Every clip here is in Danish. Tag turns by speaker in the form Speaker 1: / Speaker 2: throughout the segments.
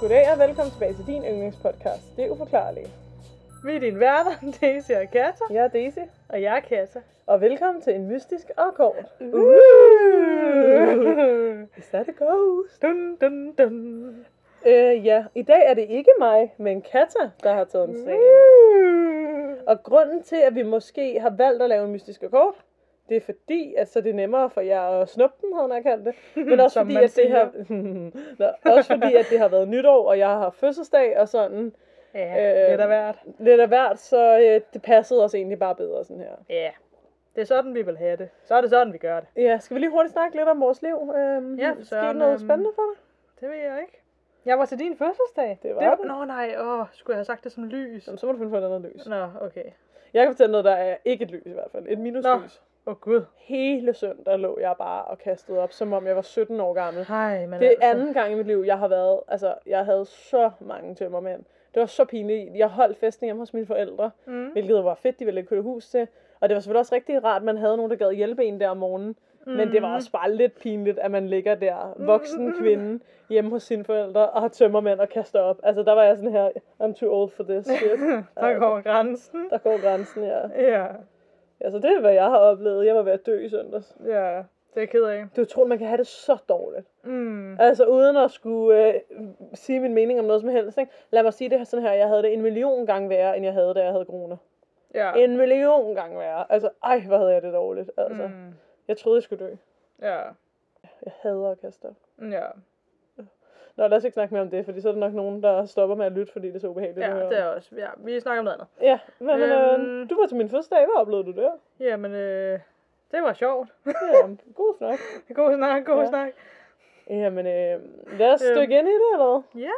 Speaker 1: Goddag og velkommen tilbage til din yndlingspodcast. Det er uforklarligt.
Speaker 2: Vi er din værter, Daisy og Kata.
Speaker 1: Jeg er Daisy,
Speaker 2: Og jeg er Kata.
Speaker 1: og velkommen til en mystisk og kort.
Speaker 2: Uh.
Speaker 1: Is that a ghost?
Speaker 2: dun, dun, dun.
Speaker 1: Øh, ja, i dag er det ikke mig, men Kata, der har taget en sag. Og grunden til, at vi måske har valgt at lave en mystisk og kort, det er fordi, at så det er nemmere for jer at snuppe den, havde jeg kaldt det. Men også fordi, at det har, Nå, også fordi, at det har været nytår, og jeg har fødselsdag og sådan.
Speaker 2: Ja,
Speaker 1: Øh,
Speaker 2: lidt af hvert.
Speaker 1: Lidt af hvert, så øh, det passede os egentlig bare bedre sådan her.
Speaker 2: Ja, det er sådan, vi vil have det. Så er det sådan, vi gør det.
Speaker 1: Ja, skal vi lige hurtigt snakke lidt om vores liv? Øhm,
Speaker 2: Ja, for
Speaker 1: Skete noget
Speaker 2: øhm,
Speaker 1: spændende for dig?
Speaker 2: Det ved jeg ikke. Jeg var til din fødselsdag.
Speaker 1: Det var det.
Speaker 2: Nå nej, åh, skulle jeg have sagt det som lys?
Speaker 1: Jamen, så må du finde på et andet lys.
Speaker 2: Nå, okay.
Speaker 1: Jeg kan fortælle noget, der er ikke et lys i hvert fald. Et minuslys.
Speaker 2: Oh, gud.
Speaker 1: Hele søndag lå jeg bare og kastede op, som om jeg var 17 år gammel.
Speaker 2: Hej, men
Speaker 1: Det er
Speaker 2: altså.
Speaker 1: anden gang i mit liv, jeg har været, altså, jeg havde så mange tømmermænd. Det var så pinligt. Jeg holdt festen hjemme hos mine forældre,
Speaker 2: Mm.
Speaker 1: hvilket var fedt, de ville købe hus til. Og det var selvfølgelig også rigtig rart, at man havde nogen, der gad hjælpe en der om morgenen. Mm. Men det var også bare lidt pinligt, at man ligger der, voksen kvinde, hjemme hos sine forældre, og har tømmermænd og kaster op. Altså, der var jeg sådan her, I'm too old for this shit.
Speaker 2: Der går grænsen.
Speaker 1: Der går grænsen, ja.
Speaker 2: Ja,
Speaker 1: Altså, det er, hvad jeg har oplevet. Jeg var ved at dø i søndags.
Speaker 2: ja. Det er jeg ked af.
Speaker 1: Det er utroligt, man kan have det så dårligt.
Speaker 2: Mm.
Speaker 1: Altså, uden at skulle øh, sige min mening om noget som helst. Ikke? Lad mig sige det her sådan her. Jeg havde det en million gange værre, end jeg havde, da jeg havde corona.
Speaker 2: Ja.
Speaker 1: En million gange værre. Altså, ej, hvor havde jeg det dårligt. Altså, mm.
Speaker 2: Mm.
Speaker 1: jeg troede, jeg skulle dø.
Speaker 2: Ja.
Speaker 1: Jeg hader at kaste op.
Speaker 2: Ja.
Speaker 1: Nå, lad os ikke snakke mere om det, fordi så er der nok nogen, der stopper med at lytte, fordi det er så ubehageligt.
Speaker 2: Ja, det er også. Ja, vi snakker om noget andet.
Speaker 1: Ja, men
Speaker 2: Øhm.
Speaker 1: øh, du var til min fødselsdag. Hvad oplevede du der?
Speaker 2: Jamen, øh, det var sjovt.
Speaker 1: Ja, god snak.
Speaker 2: god snak, god
Speaker 1: Ja.
Speaker 2: snak.
Speaker 1: Jamen, øh, lad os
Speaker 2: Øhm.
Speaker 1: dykke ind i det, eller hvad?
Speaker 2: Ja.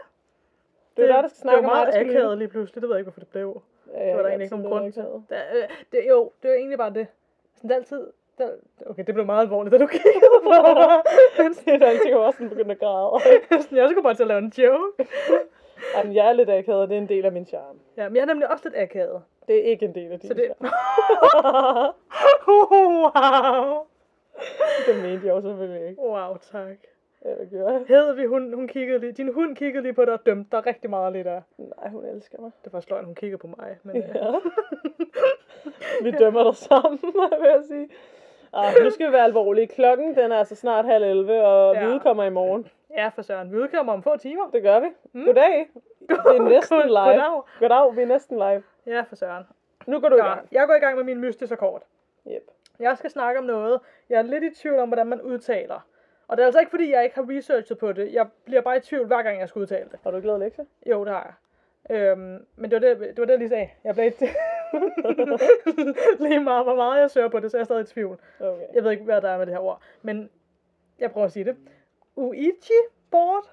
Speaker 1: Det er dig, der skal snakke
Speaker 2: det
Speaker 1: om
Speaker 2: var meget
Speaker 1: der skal
Speaker 2: akavet lige pludselig. Det ved jeg ikke, hvorfor det blev.
Speaker 1: Ja,
Speaker 2: Det var der egentlig ikke nogen grund til.
Speaker 1: det
Speaker 2: øh, det, jo, det var egentlig bare det. Sådan det altid... Der, okay, det blev meget alvorligt, da du kiggede på mig.
Speaker 1: Det er altid også sådan begyndt at græde.
Speaker 2: jeg skulle bare til at lave en joke.
Speaker 1: Jamen, jeg er lidt akavet, og det er en del af min charme.
Speaker 2: Ja, men jeg er nemlig også lidt akavet.
Speaker 1: Det er ikke en del af din
Speaker 2: Så det...
Speaker 1: charme.
Speaker 2: wow.
Speaker 1: det mente jeg jo selvfølgelig ikke.
Speaker 2: Wow, tak.
Speaker 1: Ja, hvad gjorde jeg?
Speaker 2: Hedvig, hun, hun kiggede lige, din hund kiggede lige på dig og dømte dig rigtig meget lige der.
Speaker 1: Nej, hun elsker mig.
Speaker 2: Det var sløjt, hun kiggede på mig. Men, øh,
Speaker 1: Ja. vi dømmer dig sammen, vil jeg sige. Ah, nu skal vi være alvorlige. Klokken den er altså snart halv 11, og
Speaker 2: Ja.
Speaker 1: vi udkommer i morgen.
Speaker 2: ja, for søren. Vi udkommer om få timer.
Speaker 1: Det gør vi. Goddag. Det er næsten live.
Speaker 2: goddag.
Speaker 1: Goddag, vi er næsten live.
Speaker 2: Ja, for søren.
Speaker 1: Nu går du i
Speaker 2: Ja,
Speaker 1: gang.
Speaker 2: jeg går i gang med min mystiske kort.
Speaker 1: Yep.
Speaker 2: Jeg skal snakke om noget, jeg er lidt i tvivl om, hvordan man udtaler. Og det er altså ikke, fordi jeg ikke har researchet på det. Jeg bliver bare i tvivl, hver gang jeg skal udtale det.
Speaker 1: Har du ikke lavet lektier?
Speaker 2: Jo, det har jeg. Øhm, men det var det, det var det, jeg lige sagde. Jeg blev ikke lige meget, hvor meget jeg søger på det, så er jeg stadig i tvivl.
Speaker 1: Okay.
Speaker 2: Jeg ved ikke, hvad der er med det her ord. Men jeg prøver at sige det. Uichi board.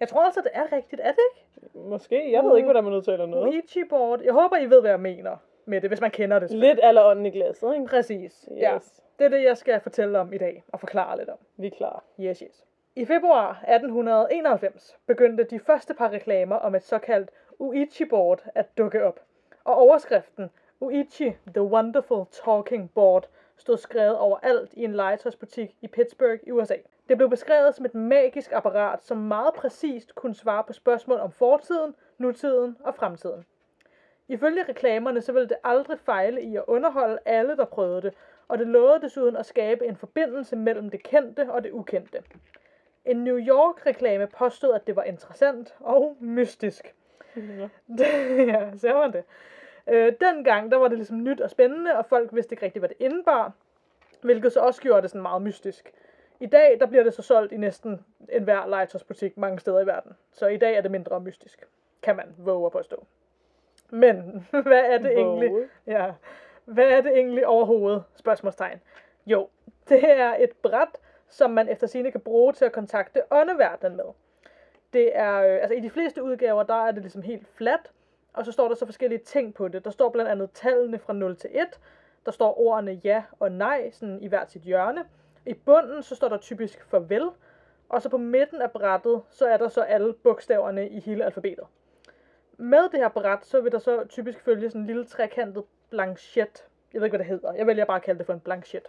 Speaker 2: Jeg tror altså, det er rigtigt. Er det ikke?
Speaker 1: Måske. Jeg ved ikke, hvordan man udtaler noget.
Speaker 2: Uichi board. Jeg håber, I ved, hvad jeg mener med det, hvis man kender det.
Speaker 1: Lidt aller ånden i glasset, ikke?
Speaker 2: Præcis. Ja.
Speaker 1: Yes.
Speaker 2: Det er det, jeg skal fortælle om i dag og forklare lidt om.
Speaker 1: Vi er klar.
Speaker 2: Yes, yes. I februar 1891 begyndte de første par reklamer om et såkaldt Uichi-board at dukke op. Og overskriften Uichi, the wonderful talking board, stod skrevet overalt i en legetøjsbutik i Pittsburgh i USA. Det blev beskrevet som et magisk apparat, som meget præcist kunne svare på spørgsmål om fortiden, nutiden og fremtiden. Ifølge reklamerne så ville det aldrig fejle i at underholde alle, der prøvede det, og det lovede desuden at skabe en forbindelse mellem det kendte og det ukendte. En New York-reklame påstod, at det var interessant og mystisk.
Speaker 1: Ja.
Speaker 2: ser man det. Øh, dengang, der var det ligesom nyt og spændende, og folk vidste ikke rigtig, hvad det indebar, hvilket så også gjorde det sådan meget mystisk. I dag, der bliver det så solgt i næsten enhver legetøjsbutik mange steder i verden. Så i dag er det mindre mystisk, kan man våge at påstå. Men, hvad er det egentlig?
Speaker 1: Våge.
Speaker 2: Ja, hvad er det egentlig overhovedet? Spørgsmålstegn. Jo, det er et bræt, som man efter sine kan bruge til at kontakte åndeverdenen med. Det er, øh, altså i de fleste udgaver, der er det ligesom helt fladt, og så står der så forskellige ting på det. Der står blandt andet tallene fra 0 til 1, der står ordene ja og nej, sådan i hvert sit hjørne. I bunden, så står der typisk farvel, og så på midten af brættet, så er der så alle bogstaverne i hele alfabetet. Med det her bræt, så vil der så typisk følge sådan en lille trekantet blanchet. Jeg ved ikke, hvad det hedder. Jeg vælger bare at kalde det for en blanchet.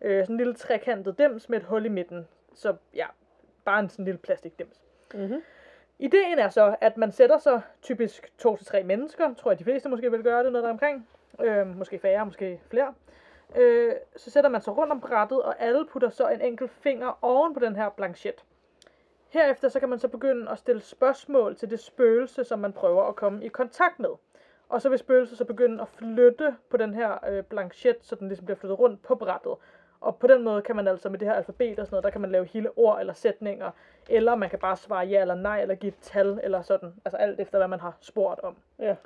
Speaker 2: Øh, sådan en lille trekantet dims med et hul i midten. Så ja, bare en sådan lille plastikdims.
Speaker 1: Mm-hmm.
Speaker 2: Ideen er så, at man sætter sig typisk to til tre mennesker, tror jeg de fleste måske vil gøre det, noget der omkring. Øh, måske færre, måske flere. Øh, så sætter man sig rundt om brættet, og alle putter så en enkelt finger oven på den her blanchet. Herefter så kan man så begynde at stille spørgsmål til det spøgelse, som man prøver at komme i kontakt med. Og så vil spøgelset så begynde at flytte på den her øh, blanchet, så den ligesom bliver flyttet rundt på brættet. Og på den måde kan man altså med det her alfabet og sådan noget, der kan man lave hele ord eller sætninger, eller man kan bare svare ja eller nej, eller give et tal, eller sådan. Altså alt efter, hvad man har spurgt om.
Speaker 1: Ja.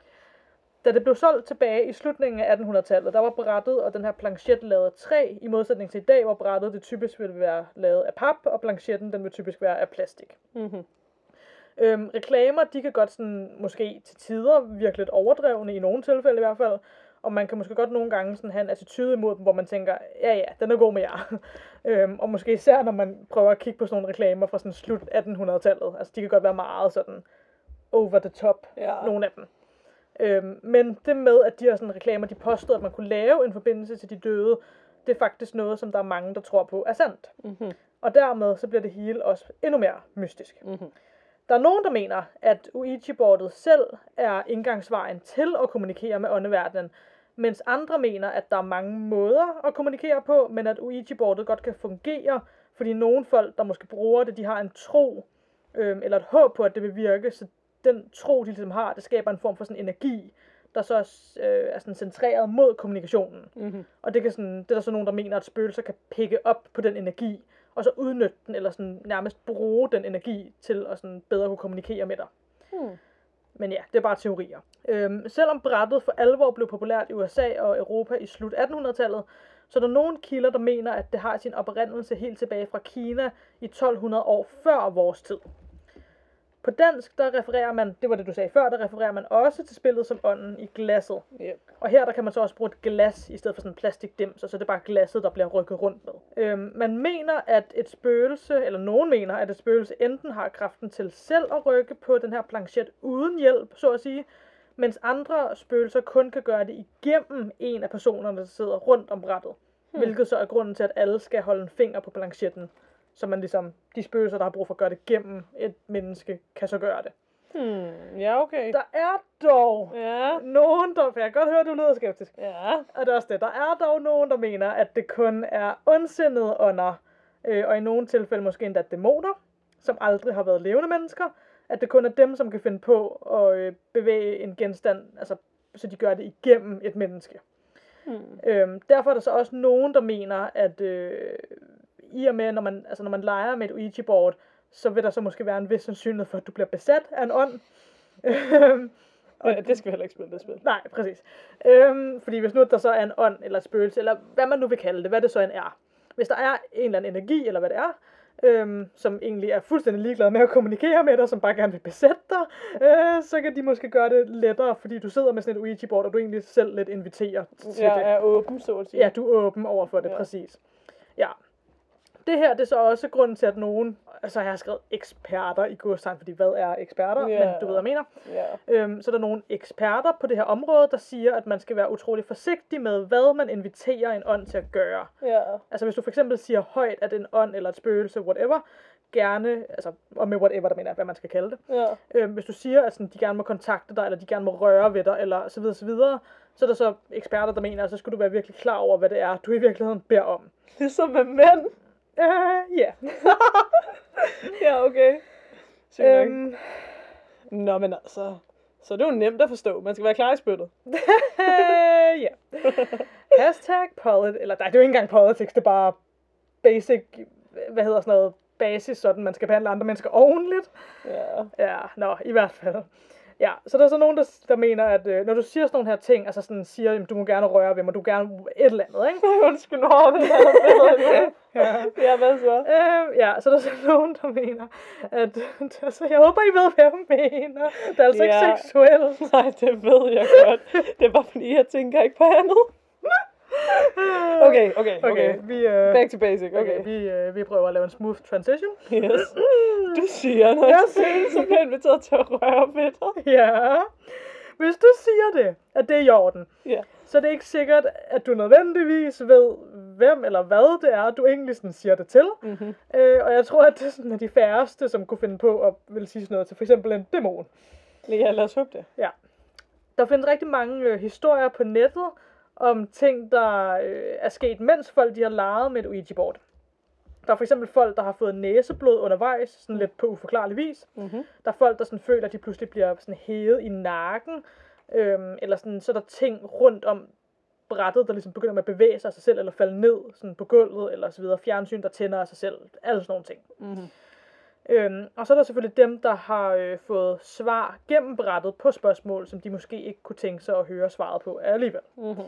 Speaker 2: Da det blev solgt tilbage i slutningen af 1800-tallet, der var brættet og den her planchet lavet af træ, i modsætning til i dag, hvor brættet det typisk vil være lavet af pap, og planchetten den vil typisk være af plastik.
Speaker 1: Mm-hmm.
Speaker 2: Øhm, reklamer, de kan godt sådan, måske til tider virke lidt overdrevne, i nogle tilfælde i hvert fald, og man kan måske godt nogle gange sådan have en attitude imod dem, hvor man tænker, ja ja, den er god med jer. øhm, og måske især, når man prøver at kigge på sådan nogle reklamer fra sådan slut 1800-tallet. Altså, de kan godt være meget sådan over the top,
Speaker 1: Ja.
Speaker 2: nogle af dem. Øhm, men det med, at de her sådan reklamer, de påstod, at man kunne lave en forbindelse til de døde, det er faktisk noget, som der er mange, der tror på er sandt.
Speaker 1: Mm-hmm.
Speaker 2: Og dermed så bliver det hele også endnu mere mystisk.
Speaker 1: Mm-hmm.
Speaker 2: Der er nogen, der mener, at Ouija-bordet selv er indgangsvejen til at kommunikere med åndeverdenen, mens andre mener, at der er mange måder at kommunikere på, men at Ouija-bordet godt kan fungere, fordi nogle folk, der måske bruger det, de har en tro, øhm, eller et håb på, at det vil virke, så den tro, de ligesom har, det skaber en form for sådan energi, der så øh, er sådan centreret mod kommunikationen.
Speaker 1: Mm-hmm.
Speaker 2: Og det, kan sådan, det er der så nogen, der mener, at spøgelser kan pikke op på den energi, og så udnytte den, eller sådan nærmest bruge den energi til at sådan bedre kunne kommunikere med dig.
Speaker 1: Hmm.
Speaker 2: Men ja, det er bare teorier. Øhm, selvom brættet for alvor blev populært i USA og Europa i slut 1800-tallet, så er der nogle kilder, der mener, at det har sin oprindelse helt tilbage fra Kina i 1200 år før vores tid. På dansk, der refererer man, det var det du sagde før, der refererer man også til spillet som ånden i glasset.
Speaker 1: Yep.
Speaker 2: Og her der kan man så også bruge et glas i stedet for sådan en plastikdims, og så er det bare glasset, der bliver rykket rundt med. Øhm, man mener, at et spøgelse, eller nogen mener, at et spøgelse enten har kraften til selv at rykke på den her planchet uden hjælp, så at sige, mens andre spøgelser kun kan gøre det igennem en af personerne, der sidder rundt om brættet. Hmm. Hvilket så er grunden til, at alle skal holde en finger på planchetten, så man ligesom, de spøgelser, der har brug for at gøre det gennem et menneske, kan så gøre det.
Speaker 1: Hmm. Ja, okay.
Speaker 2: Der er dog
Speaker 1: Ja.
Speaker 2: nogen, der, for jeg kan godt høre, du lyder skeptisk,
Speaker 1: Ja.
Speaker 2: og det er også det, der er dog nogen, der mener, at det kun er ondsindede ånder, øh, og i nogle tilfælde måske endda dæmoner, som aldrig har været levende mennesker, at det kun er dem, som kan finde på at øh, bevæge en genstand, altså så de gør det igennem et menneske.
Speaker 1: Hmm.
Speaker 2: Øhm, derfor er der så også nogen, der mener, at øh, i og med, når man, altså når man leger med et Ouija-board, så vil der så måske være en vis sandsynlighed for, at du bliver besat af en ånd. Øhm,
Speaker 1: Og det skal vi heller ikke spille, det spil.
Speaker 2: Nej, præcis. Øhm, fordi hvis nu der så er en ånd eller et spøgelse, eller hvad man nu vil kalde det, hvad det så end er. Hvis der er en eller anden energi, eller hvad det er, øhm, som egentlig er fuldstændig ligeglad med at kommunikere med dig, som bare gerne vil besætte dig, øh, så kan de måske gøre det lettere, fordi du sidder med sådan et Ouija-board, og du egentlig selv lidt inviterer til
Speaker 1: Jeg
Speaker 2: det.
Speaker 1: er åben, så at sige.
Speaker 2: Ja, du er åben over for det,
Speaker 1: Ja.
Speaker 2: ja. præcis. Ja. Det her, det er så også grunden til, at nogen, altså jeg har skrevet eksperter i godstegn, fordi hvad er eksperter,
Speaker 1: Ja.
Speaker 2: men du ved, hvad jeg mener.
Speaker 1: Ja.
Speaker 2: Øhm, så er der nogle eksperter på det her område, der siger, at man skal være utrolig forsigtig med, hvad man inviterer en ånd til at gøre.
Speaker 1: Ja.
Speaker 2: Altså hvis du for eksempel siger højt, at en ånd eller et spøgelse, whatever, gerne, altså, og med whatever, der mener hvad man skal kalde det.
Speaker 1: Ja.
Speaker 2: Øhm, hvis du siger, at sådan, de gerne må kontakte dig, eller de gerne må røre ved dig, eller så videre, så videre, så er der så eksperter, der mener, at så skal du være virkelig klar over, hvad det er, du i virkeligheden beder om.
Speaker 1: Ligesom med mænd.
Speaker 2: Øh, ja.
Speaker 1: Ja, okay.
Speaker 2: Øhm,
Speaker 1: Nå, men altså. Så det er jo nemt at forstå. Man skal være klar i spyttet.
Speaker 2: ja. Hashtag polit, eller nej, det er jo ikke engang politics, det er bare basic, hvad hedder sådan noget, basis, sådan man skal behandle andre mennesker ordentligt.
Speaker 1: Ja.
Speaker 2: Ja, nå, i hvert fald. Ja, så der er så nogen, der, der mener, at øh, når du siger sådan nogle her ting, altså sådan siger, jamen, du må gerne røre ved mig, du gerne et eller andet, ikke?
Speaker 1: Undskyld, har det her
Speaker 2: Ja.
Speaker 1: Ja, hvad så?
Speaker 2: Øh, ja, så der er så nogen, der mener, at altså, jeg håber, I ved, hvad jeg mener. Det er altså
Speaker 1: Ja.
Speaker 2: ikke seksuelt.
Speaker 1: Nej, det ved jeg godt. Det er bare fordi, jeg tænker ikke på andet. Okay, okay,
Speaker 2: Okay,
Speaker 1: okay.
Speaker 2: vi, øh,
Speaker 1: Back to basic,
Speaker 2: okay,
Speaker 1: okay.
Speaker 2: vi, øh, vi prøver at lave en smooth transition.
Speaker 1: Yes. Du siger, når
Speaker 2: Jeg siger-
Speaker 1: så bliver inviteret til at røre ved dig.
Speaker 2: Ja. Hvis du siger det, at det er i orden,
Speaker 1: Ja.
Speaker 2: så er det ikke sikkert, at du nødvendigvis ved, hvem eller hvad det er, du egentlig sådan siger det til.
Speaker 1: Mm-hmm.
Speaker 2: Øh, og jeg tror, at det er sådan, at de færreste, som kunne finde på at vil sige sådan noget til for eksempel en dæmon.
Speaker 1: Ja, lad os håbe det.
Speaker 2: Ja. Der findes rigtig mange øh, historier på nettet om ting, der øh, er sket, mens folk de har leget med et Ouija-board. Der er for eksempel folk, der har fået næseblod undervejs, sådan lidt på uforklarlig vis.
Speaker 1: Mm-hmm.
Speaker 2: Der er folk, der sådan føler, at de pludselig bliver sådan hævet i nakken. Øhm, eller sådan, så er der ting rundt om brættet, der ligesom begynder med at bevæge sig af sig selv, eller falde ned sådan på gulvet, eller så videre. Fjernsyn, der tænder af sig selv. Alle sådan nogle ting.
Speaker 1: Mm-hmm.
Speaker 2: Øhm, og så er der selvfølgelig dem, der har øh, fået svar gennem brættet på spørgsmål, som de måske ikke kunne tænke sig at høre svaret på alligevel.
Speaker 1: Mm-hmm.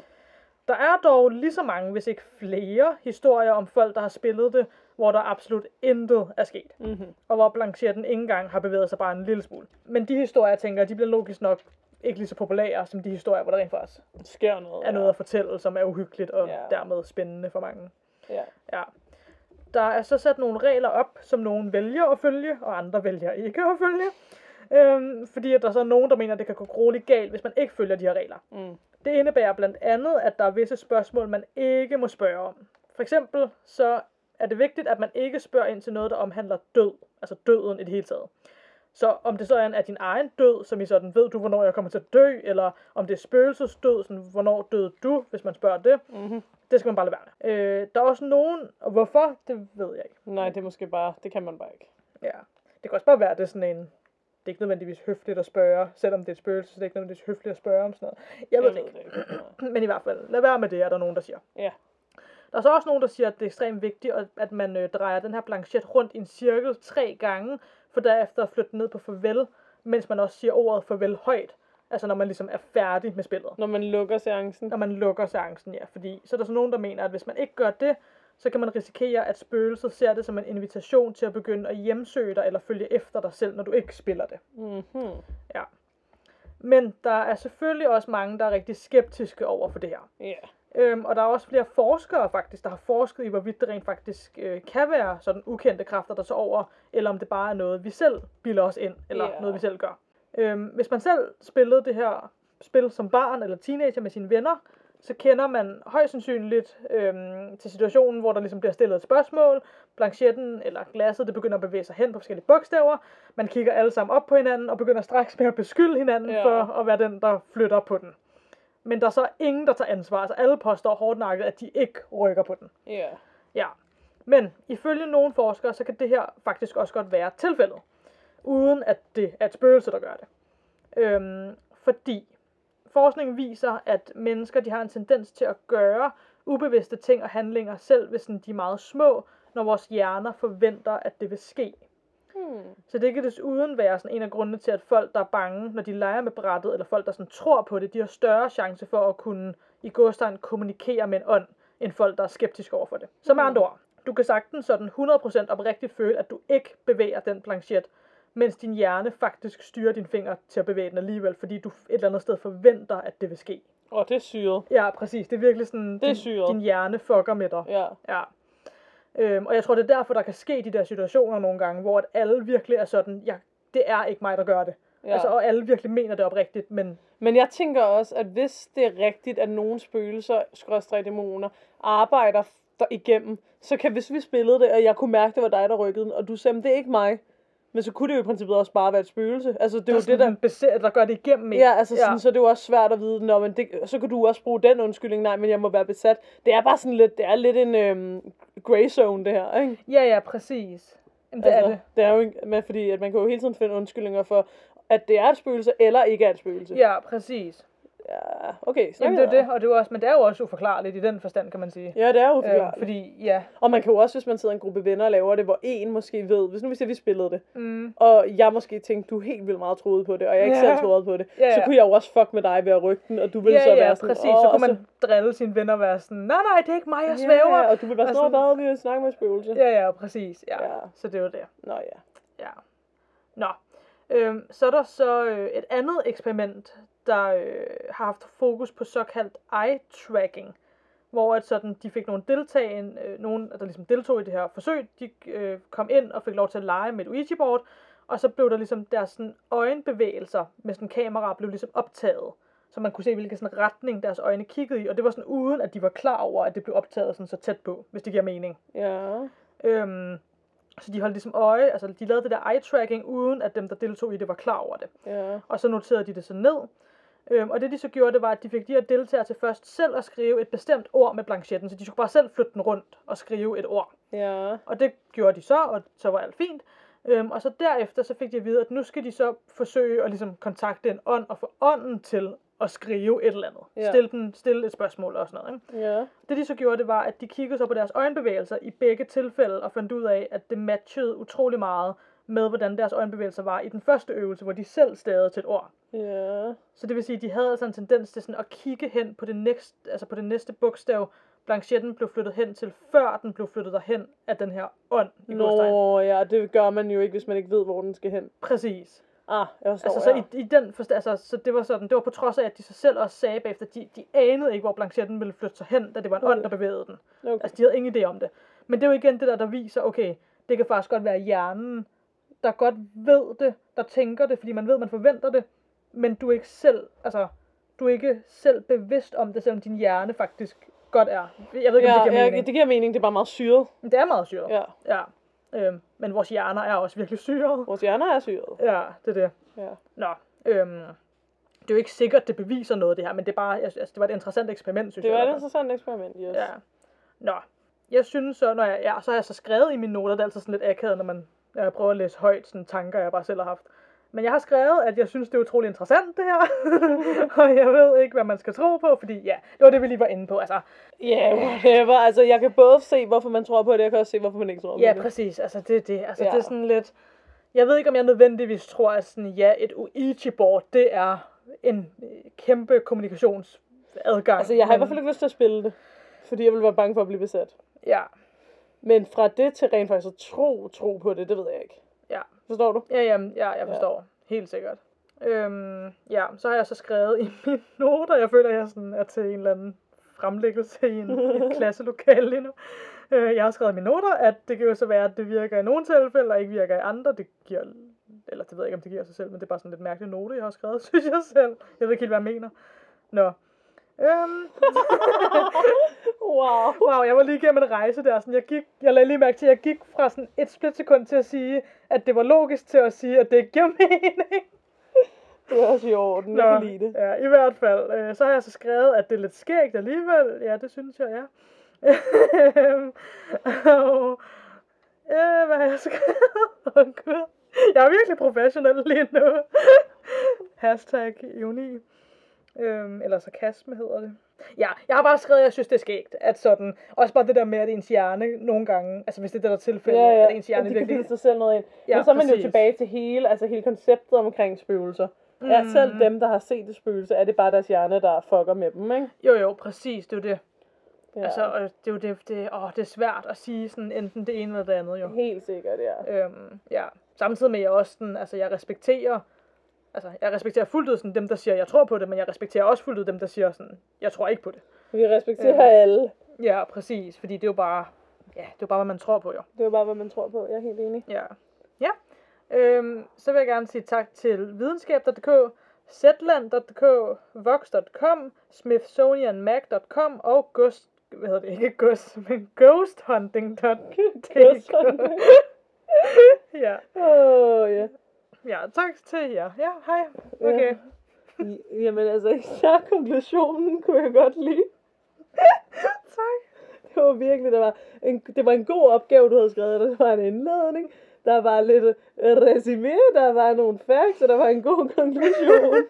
Speaker 2: Der er dog lige så mange, hvis ikke flere, historier om folk, der har spillet det, hvor der absolut intet er sket.
Speaker 1: Mm-hmm.
Speaker 2: Og hvor Blanchetten ikke engang har bevæget sig bare en lille smule. Men de historier, jeg tænker, de bliver logisk nok ikke lige så populære, som de historier, hvor der rent faktisk
Speaker 1: sker noget.
Speaker 2: er noget at fortælle, som er uhyggeligt og
Speaker 1: Ja.
Speaker 2: dermed spændende for mange.
Speaker 1: Ja.
Speaker 2: Ja. Der er så sat nogle regler op, som nogen vælger at følge, og andre vælger ikke at følge. Øhm, fordi at der så er nogen, der mener, at det kan gå grueligt galt, hvis man ikke følger de her regler.
Speaker 1: Mm.
Speaker 2: Det indebærer blandt andet, at der er visse spørgsmål, man ikke må spørge om. For eksempel så er det vigtigt, at man ikke spørger ind til noget, der omhandler død. Altså døden i det hele taget. Så om det så er, en af din egen død, som i sådan, ved du, hvornår jeg kommer til at dø, eller om det er spøgelsesdød, sådan, hvornår døde du, hvis man spørger det,
Speaker 1: Mm-hmm.
Speaker 2: det skal man bare lade være med. Øh, der er også nogen, og hvorfor, det ved jeg ikke.
Speaker 1: Nej, det er måske bare, det kan man bare ikke.
Speaker 2: Ja. Det kan også bare være, at det er sådan en, det er ikke nødvendigvis høfligt at spørge, selvom det er et spøgelse, så det er ikke nødvendigvis høfligt at spørge om sådan noget. Jeg ved det ikke.
Speaker 1: det ikke. Nej.
Speaker 2: Men i hvert fald, lad være med det, er der nogen, der siger.
Speaker 1: Ja.
Speaker 2: Der er så også nogen, der siger, at det er ekstremt vigtigt, at- man øh, drejer den her blanchet rundt i en cirkel tre gange, for derefter at flytte ned på farvel, mens man også siger ordet farvel højt. Altså når man ligesom er færdig med spillet.
Speaker 1: Når man lukker seancen.
Speaker 2: Når man lukker seancen, ja. Fordi så er der så nogen, der mener, at hvis man ikke gør det, så kan man risikere, at spøgelset ser det som en invitation til at begynde at hjemsøge dig eller følge efter dig selv, når du ikke spiller det.
Speaker 1: Mm-hmm.
Speaker 2: Ja. Men der er selvfølgelig også mange, der er rigtig skeptiske over for det her.
Speaker 1: Ja.
Speaker 2: Øhm, og der er også flere forskere faktisk, der har forsket i, hvorvidt det rent faktisk øh, kan være sådan ukendte kræfter, der så over, eller om det bare er noget, vi selv bilder os ind, eller
Speaker 1: Ja.
Speaker 2: noget, vi selv gør. Øhm, hvis man selv spillede det her spil som barn eller teenager med sine venner, så kender man højst sandsynligt øhm, til situationen, hvor der ligesom bliver stillet et spørgsmål, planchetten eller glasset, det begynder at bevæge sig hen på forskellige bogstaver, man kigger alle sammen op på hinanden og begynder straks med at beskylde hinanden
Speaker 1: Ja.
Speaker 2: for at være den, der flytter på den. Men der er så ingen, der tager ansvar. Altså alle påstår hårdnakket, at de ikke rykker på den.
Speaker 1: Ja.
Speaker 2: Ja. Men ifølge nogle forskere, så kan det her faktisk også godt være tilfældet. Uden at det er et spøgelse, der gør det. Øhm, fordi forskningen viser, at mennesker de har en tendens til at gøre ubevidste ting og handlinger, selv hvis de er meget små, når vores hjerner forventer, at det vil ske.
Speaker 1: Hmm.
Speaker 2: Så det kan desuden være sådan en af grundene til, at folk, der er bange, når de leger med brættet, eller folk, der sådan tror på det, de har større chance for at kunne i gåstegn kommunikere med en ånd, end folk, der er skeptiske over for det. Så med
Speaker 1: Mm.
Speaker 2: andre ord, du kan sagtens sådan 100% oprigtigt føle, at du ikke bevæger den planchet, mens din hjerne faktisk styrer dine fingre til at bevæge den alligevel, fordi du et eller andet sted forventer, at det vil ske.
Speaker 1: Og det er syret.
Speaker 2: Ja, præcis. Det er virkelig sådan,
Speaker 1: Det er
Speaker 2: din,
Speaker 1: syret.
Speaker 2: din hjerne fucker med dig.
Speaker 1: Ja.
Speaker 2: Ja. Øhm, og jeg tror, det er derfor, der kan ske de der situationer nogle gange, hvor at alle virkelig er sådan, ja, det er ikke mig, der gør det.
Speaker 1: ja.
Speaker 2: Altså, og alle virkelig mener det oprigtigt, men
Speaker 1: Men jeg tænker også, at hvis det er rigtigt, at nogle spøgelser, skråstrej dæmoner, arbejder der igennem, så kan hvis vi spillede det, og jeg kunne mærke, det var dig, der rykkede den, og du sagde, "Men det er ikke mig, men så kunne det jo i princippet også bare være et spøgelse. Altså, det er jo det, der...
Speaker 2: beser, der gør det igennem. ikke?
Speaker 1: Ja, altså sådan, så er det jo også svært at vide, Nå, men det, så kan du også bruge den undskyldning, nej, men jeg må være besat. Det er bare sådan lidt, det er lidt en øhm, gray zone, det her, ikke?
Speaker 2: ja, ja, præcis. Jamen, det
Speaker 1: altså,
Speaker 2: er det.
Speaker 1: det er jo ikke, men fordi at man kan jo hele tiden finde undskyldninger for, at det er et spøgelse, eller ikke er et spøgelse.
Speaker 2: Ja, præcis.
Speaker 1: Ja okay.
Speaker 2: Jamen, det er det, og det er også, men det er jo også uforklarligt i den forstand, kan man sige.
Speaker 1: Ja, det er jo
Speaker 2: Øh,
Speaker 1: forklarligt.
Speaker 2: fordi, ja,
Speaker 1: Og man kan jo også, hvis man sidder en gruppe venner og laver det, hvor en måske ved, hvis nu hvis jeg vi spillede det,
Speaker 2: mm,
Speaker 1: og jeg måske tænkte, du helt vildt meget troede på det, og jeg ikke
Speaker 2: Ja.
Speaker 1: selv troede på det,
Speaker 2: Ja,
Speaker 1: så
Speaker 2: ja.
Speaker 1: kunne jeg jo også fuck med dig ved at rykke den, og du ville
Speaker 2: ja,
Speaker 1: så
Speaker 2: ja,
Speaker 1: være sådan,
Speaker 2: præcis. Så kunne man drille sine venner og være sådan, nej, nej, det er ikke mig, jeg svæver.
Speaker 1: Ja, og du vil være sådan,
Speaker 2: sådan-
Speaker 1: "Åh, hvad, vi snakke med spøgelse.
Speaker 2: Ja, ja, præcis. Ja.
Speaker 1: Ja.
Speaker 2: Så det jo det.
Speaker 1: Nå ja.
Speaker 2: Ja. Nå. Øhm, så er der så øh, et andet eksperiment, der øh, har haft fokus på såkaldt eye tracking, hvor at sådan, de fik nogle deltagen, øh, nogen, der ligesom deltog i det her forsøg, de øh, kom ind og fik lov til at lege med et Ouija-board, og så blev der ligesom deres sådan, øjenbevægelser med sådan kamera blev ligesom optaget. så man kunne se, hvilken sådan retning deres øjne kiggede i, og det var sådan uden, at de var klar over, at det blev optaget sådan så tæt på, hvis det giver mening.
Speaker 1: Ja.
Speaker 2: Øhm, så de holdt ligesom øje, altså de lavede det der eye-tracking, uden at dem, der deltog i det, var klar over det.
Speaker 1: Ja.
Speaker 2: Og så noterede de det så ned. Øhm, og det de så gjorde, det var, at de fik de her deltagere til først selv at skrive et bestemt ord med blanchetten, så de skulle bare selv flytte den rundt og skrive et ord.
Speaker 1: Ja.
Speaker 2: Og det gjorde de så, og så var alt fint. Øhm, og så derefter, så fik de at vide, at nu skal de så forsøge at ligesom kontakte en ånd, og få ånden til at skrive et eller andet.
Speaker 1: Ja.
Speaker 2: Stille, den, stille et spørgsmål og sådan noget. Ikke?
Speaker 1: Ja.
Speaker 2: Det de så gjorde, det var, at de kiggede så på deres øjenbevægelser i begge tilfælde, og fandt ud af, at det matchede utrolig meget med, hvordan deres øjenbevægelser var i den første øvelse, hvor de selv stavede til et ord.
Speaker 1: Ja.
Speaker 2: Så det vil sige, at de havde altså en tendens til sådan at kigge hen på det, næste, altså på det næste bogstav, blanchetten blev flyttet hen til, før den blev flyttet derhen af den her ånd i.
Speaker 1: Nå, ja, det gør man jo ikke, hvis man ikke ved, hvor den skal hen.
Speaker 2: Præcis.
Speaker 1: Ah, jeg forstår,
Speaker 2: Altså, så
Speaker 1: ja.
Speaker 2: i, i den forstand, altså, så det var sådan, det var på trods af, at de så selv også sagde bagefter, de, de anede ikke, hvor blanchetten ville flytte sig hen, da det var en
Speaker 1: Okay.
Speaker 2: ånd, der bevægede den.
Speaker 1: Okay.
Speaker 2: Altså, de havde ingen idé om det. Men det er jo igen det der, der viser, okay, det kan faktisk godt være hjernen, der godt ved det, der tænker det, fordi man ved, man forventer det, men du er ikke selv, altså, du er ikke selv bevidst om det, selvom din hjerne faktisk godt er. Jeg ved ikke, om
Speaker 1: Ja,
Speaker 2: det giver
Speaker 1: ja,
Speaker 2: mening.
Speaker 1: det giver mening, det er bare meget syret.
Speaker 2: Men det er meget syret.
Speaker 1: Ja,
Speaker 2: ja. Øhm, men vores hjerner er også virkelig syret.
Speaker 1: vores hjerner er syret.
Speaker 2: Ja, det er det.
Speaker 1: Ja.
Speaker 2: Nå, øhm, det er jo ikke sikkert, det beviser noget, det her, men det er bare, altså, det var et interessant eksperiment, synes
Speaker 1: Det
Speaker 2: jeg.
Speaker 1: var
Speaker 2: i
Speaker 1: et interessant eksperiment, yes.
Speaker 2: Ja. Nå, jeg synes så, når jeg, ja, så har jeg så skrevet i mine noter, det er altid sådan lidt akavet, når man jeg prøver at læse højt, sådan tanker, jeg bare selv har haft. Men jeg har skrevet, at jeg synes, det er utrolig interessant, det her. og jeg ved ikke, hvad man skal tro på, fordi ja, det var det, vi lige var inde på. Altså,
Speaker 1: Ja, yeah, whatever. Altså, jeg kan både se, hvorfor man tror på det, jeg kan også se, hvorfor man ikke tror på
Speaker 2: ja,
Speaker 1: det.
Speaker 2: præcis. Altså, det er det. Altså,
Speaker 1: Ja.
Speaker 2: det er sådan lidt... Jeg ved ikke, om jeg nødvendigvis tror, at sådan, ja, et Ouija-board, det er en øh, kæmpe kommunikationsadgang.
Speaker 1: Altså, jeg har i
Speaker 2: men-
Speaker 1: hvert fald ikke lyst til at spille det. Fordi jeg vil være bange for at blive besat.
Speaker 2: Ja,
Speaker 1: Men fra det til rent faktisk at tro, tro på det, det ved jeg ikke.
Speaker 2: ja.
Speaker 1: Forstår du?
Speaker 2: Ja, jamen, ja, jeg forstår. Ja. Helt sikkert. Øhm, ja, så har jeg så skrevet i mine noter, jeg føler, jeg sådan er til en eller anden fremlæggelse i en, et klasselokale lige nu. Øh, jeg har skrevet i mine noter, at det kan jo så være, at det virker i nogle tilfælde, og ikke virker i andre. Det giver, eller det ved jeg ikke, om det giver sig selv, men det er bare sådan lidt mærkelig note, jeg har skrevet, synes jeg selv. Jeg ved ikke helt, hvad jeg mener. Nå. Øhm,
Speaker 1: Wow.
Speaker 2: wow, jeg var lige igennem en rejse der. Sådan, jeg, gik, jeg lagde lige mærke til, at jeg gik fra sådan et splitsekund til at sige, at det var logisk til at sige, at det ikke giver mening.
Speaker 1: Det er også i orden, jeg kan lide det.
Speaker 2: Ja, i hvert fald. Øh, så har jeg så skrevet, at det er lidt skægt alligevel. Ja, det synes jeg, ja. og, øh, hvad har jeg skrevet? Oh, Gud. Jeg er virkelig professionel lige nu. Hashtag ironi. Øhm, eller sarkasme hedder det. Ja, jeg har bare skrevet, at jeg synes, det er skægt. At sådan, også bare det der med, at ens hjerne nogle gange, altså hvis det er det der tilfælde,
Speaker 1: Ja, ja.
Speaker 2: at ens hjerne
Speaker 1: at de
Speaker 2: virkelig...
Speaker 1: sig selv noget ind.
Speaker 2: Ja,
Speaker 1: Men så er man jo
Speaker 2: præcis.
Speaker 1: tilbage til hele, altså hele konceptet omkring spøgelser. Mm. Ja, selv dem, der har set et spøgelse, er det bare deres hjerne, der fucker med dem, ikke?
Speaker 2: Jo, jo, præcis, det er jo det.
Speaker 1: Ja.
Speaker 2: Ja. Altså, og det er jo det, det, åh, det er svært at sige sådan enten det ene eller det andet, jo.
Speaker 1: Helt sikkert, ja.
Speaker 2: Øhm, ja. Samtidig med, at jeg også sådan, altså, jeg respekterer, altså, jeg respekterer fuldt ud sådan, dem, der siger, jeg tror på det, men jeg respekterer også fuldt ud dem, der siger sådan, jeg tror ikke på det.
Speaker 1: Vi respekterer alle.
Speaker 2: Ja, præcis, fordi det er jo bare, ja, det er jo bare, hvad man tror på, jo.
Speaker 1: Det er jo bare, hvad man tror på. Jeg er helt enig.
Speaker 2: Ja. Ja. Øhm, så vil jeg gerne sige tak til videnskab.dk, zetland.dk, vox.com, smithsonianmag.com og ghost, hvad hedder det, ikke ghost, men ghosthunting.dk.
Speaker 1: Ghosthunting.
Speaker 2: ja.
Speaker 1: Åh, oh, ja.
Speaker 2: Ja, tak til jer. Ja, hej. Okay.
Speaker 1: I- Jamen altså, især konklusionen kunne jeg godt lide.
Speaker 2: tak.
Speaker 1: Det var virkelig, der var en, det var en god opgave, du havde skrevet. Der var en indledning, der var lidt øh, resume, der var nogle facts, og der var en god konklusion.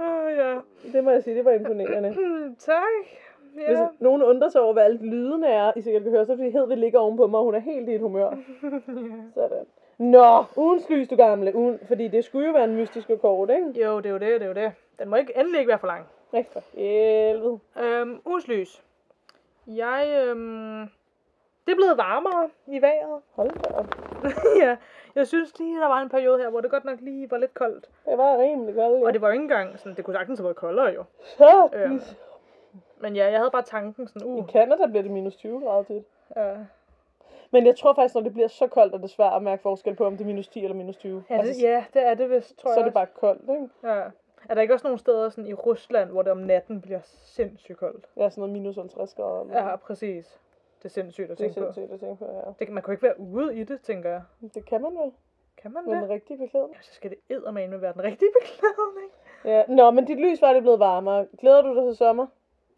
Speaker 2: Oh, ja.
Speaker 1: Det må jeg sige, det var imponerende.
Speaker 2: Tak.
Speaker 1: Hvis
Speaker 2: Ja.
Speaker 1: nogen undrer sig over, hvad alt lydene er, I sikkert kan høre, så er det fordi Hedvig ligger ovenpå mig, og hun er helt i et humør. Sådan. Nå, ugens lys, du gamle. Ugen, fordi det skulle jo være en mystisk kort, ikke?
Speaker 2: jo, det er jo det, det er jo det. Den må ikke endelig ikke være for lang.
Speaker 1: Rigtig for helvede.
Speaker 2: Øhm, ugens lys. Jeg, øhm, det er blevet varmere i vejret.
Speaker 1: Hold da op.
Speaker 2: ja, jeg synes lige, der var en periode her, hvor det godt nok lige var lidt koldt.
Speaker 1: Det var rimelig koldt.
Speaker 2: Og det var jo ikke engang sådan, det kunne sagtens have været koldere jo.
Speaker 1: Så,
Speaker 2: Øhm, Men ja, jeg havde bare tanken sådan,
Speaker 1: I
Speaker 2: uh,
Speaker 1: Canada bliver det minus 20 grader tit.
Speaker 2: ja,
Speaker 1: Men jeg tror faktisk, når det bliver så koldt, at det er svært at mærke forskel på, om det er minus 10 eller minus 20.
Speaker 2: ja, det, ja, det er det vist, tror
Speaker 1: Altså, så
Speaker 2: jeg
Speaker 1: er det bare koldt, ikke?
Speaker 2: Ja. Er der ikke også nogle steder sådan i Rusland, hvor det om natten bliver sindssygt koldt?
Speaker 1: Ja, sådan noget minus 50 grader. eller-
Speaker 2: Ja, præcis. Det er sindssygt at
Speaker 1: det er
Speaker 2: tænke på.
Speaker 1: sindssygt at tænke på, ja.
Speaker 2: Det, kan- man kunne ikke være ude i det, tænker jeg.
Speaker 1: Det kan man vel,
Speaker 2: Kan man
Speaker 1: med
Speaker 2: det?
Speaker 1: den rigtige beklædning.
Speaker 2: Ja, så skal det eddermame være den rigtige beklædning.
Speaker 1: Ja. Nå, men dit lys var det blevet varmere. Glæder du dig til sommer?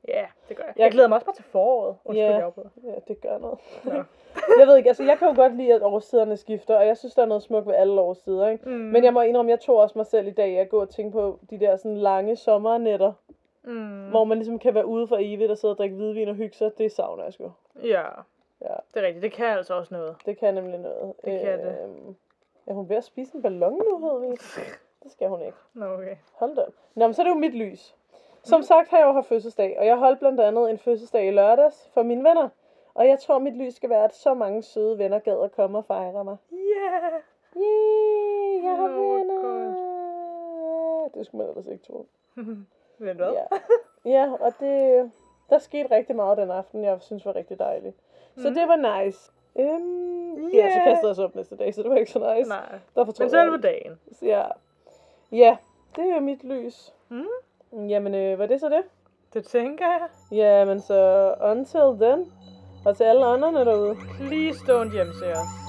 Speaker 2: Ja, det gør jeg.
Speaker 1: Jeg-
Speaker 2: glæder mig også bare til foråret. Undskyld,
Speaker 1: Ja.
Speaker 2: jeg.
Speaker 1: Ja, det gør noget.
Speaker 2: Ja.
Speaker 1: jeg ved ikke, altså jeg kan jo godt lide, at årstiderne skifter, og jeg synes, der er noget smukt ved alle årstider, ikke?
Speaker 2: Mm.
Speaker 1: Men jeg må indrømme, jeg tog også mig selv i dag at gå og tænke på de der sådan lange sommernætter,
Speaker 2: Mm.
Speaker 1: hvor man ligesom kan være ude for evigt og sidde og drikke hvidvin og hygge sig. Det savner jeg sgu.
Speaker 2: Ja,
Speaker 1: Ja,
Speaker 2: det er rigtigt. Det kan altså også noget.
Speaker 1: det kan nemlig noget.
Speaker 2: Det kan det.
Speaker 1: Øhm, Er hun ved at spise en ballon nu, Hedvig? Det skal hun ikke.
Speaker 2: Nå, okay.
Speaker 1: Hold da. Nå, men så er det jo mit lys. Som sagt har jeg jo haft fødselsdag, og jeg holdt blandt andet en fødselsdag i lørdags for mine venner. Og jeg tror, mit lys skal være, at så mange søde venner gad at komme og fejre mig.
Speaker 2: Yeah!
Speaker 1: Yay, jeg har
Speaker 2: hvor
Speaker 1: venner. Det skulle man ellers ikke tro.
Speaker 2: Vent hvad?
Speaker 1: Ja. ja, og det, der skete rigtig meget den aften, jeg synes var rigtig dejligt. Så
Speaker 2: Mm.
Speaker 1: det var nice. Um, Ja, så
Speaker 2: Yeah.
Speaker 1: kastede jeg os op næste dag, så det var ikke så nice.
Speaker 2: Nej.
Speaker 1: Tror
Speaker 2: Men selve dagen.
Speaker 1: Ja. ja, det er mit lys.
Speaker 2: Mm.
Speaker 1: Jamen, øh, var det så det?
Speaker 2: Det tænker jeg.
Speaker 1: Jamen, så until then. Og til alle andre derude.
Speaker 2: Please don't hjemse os.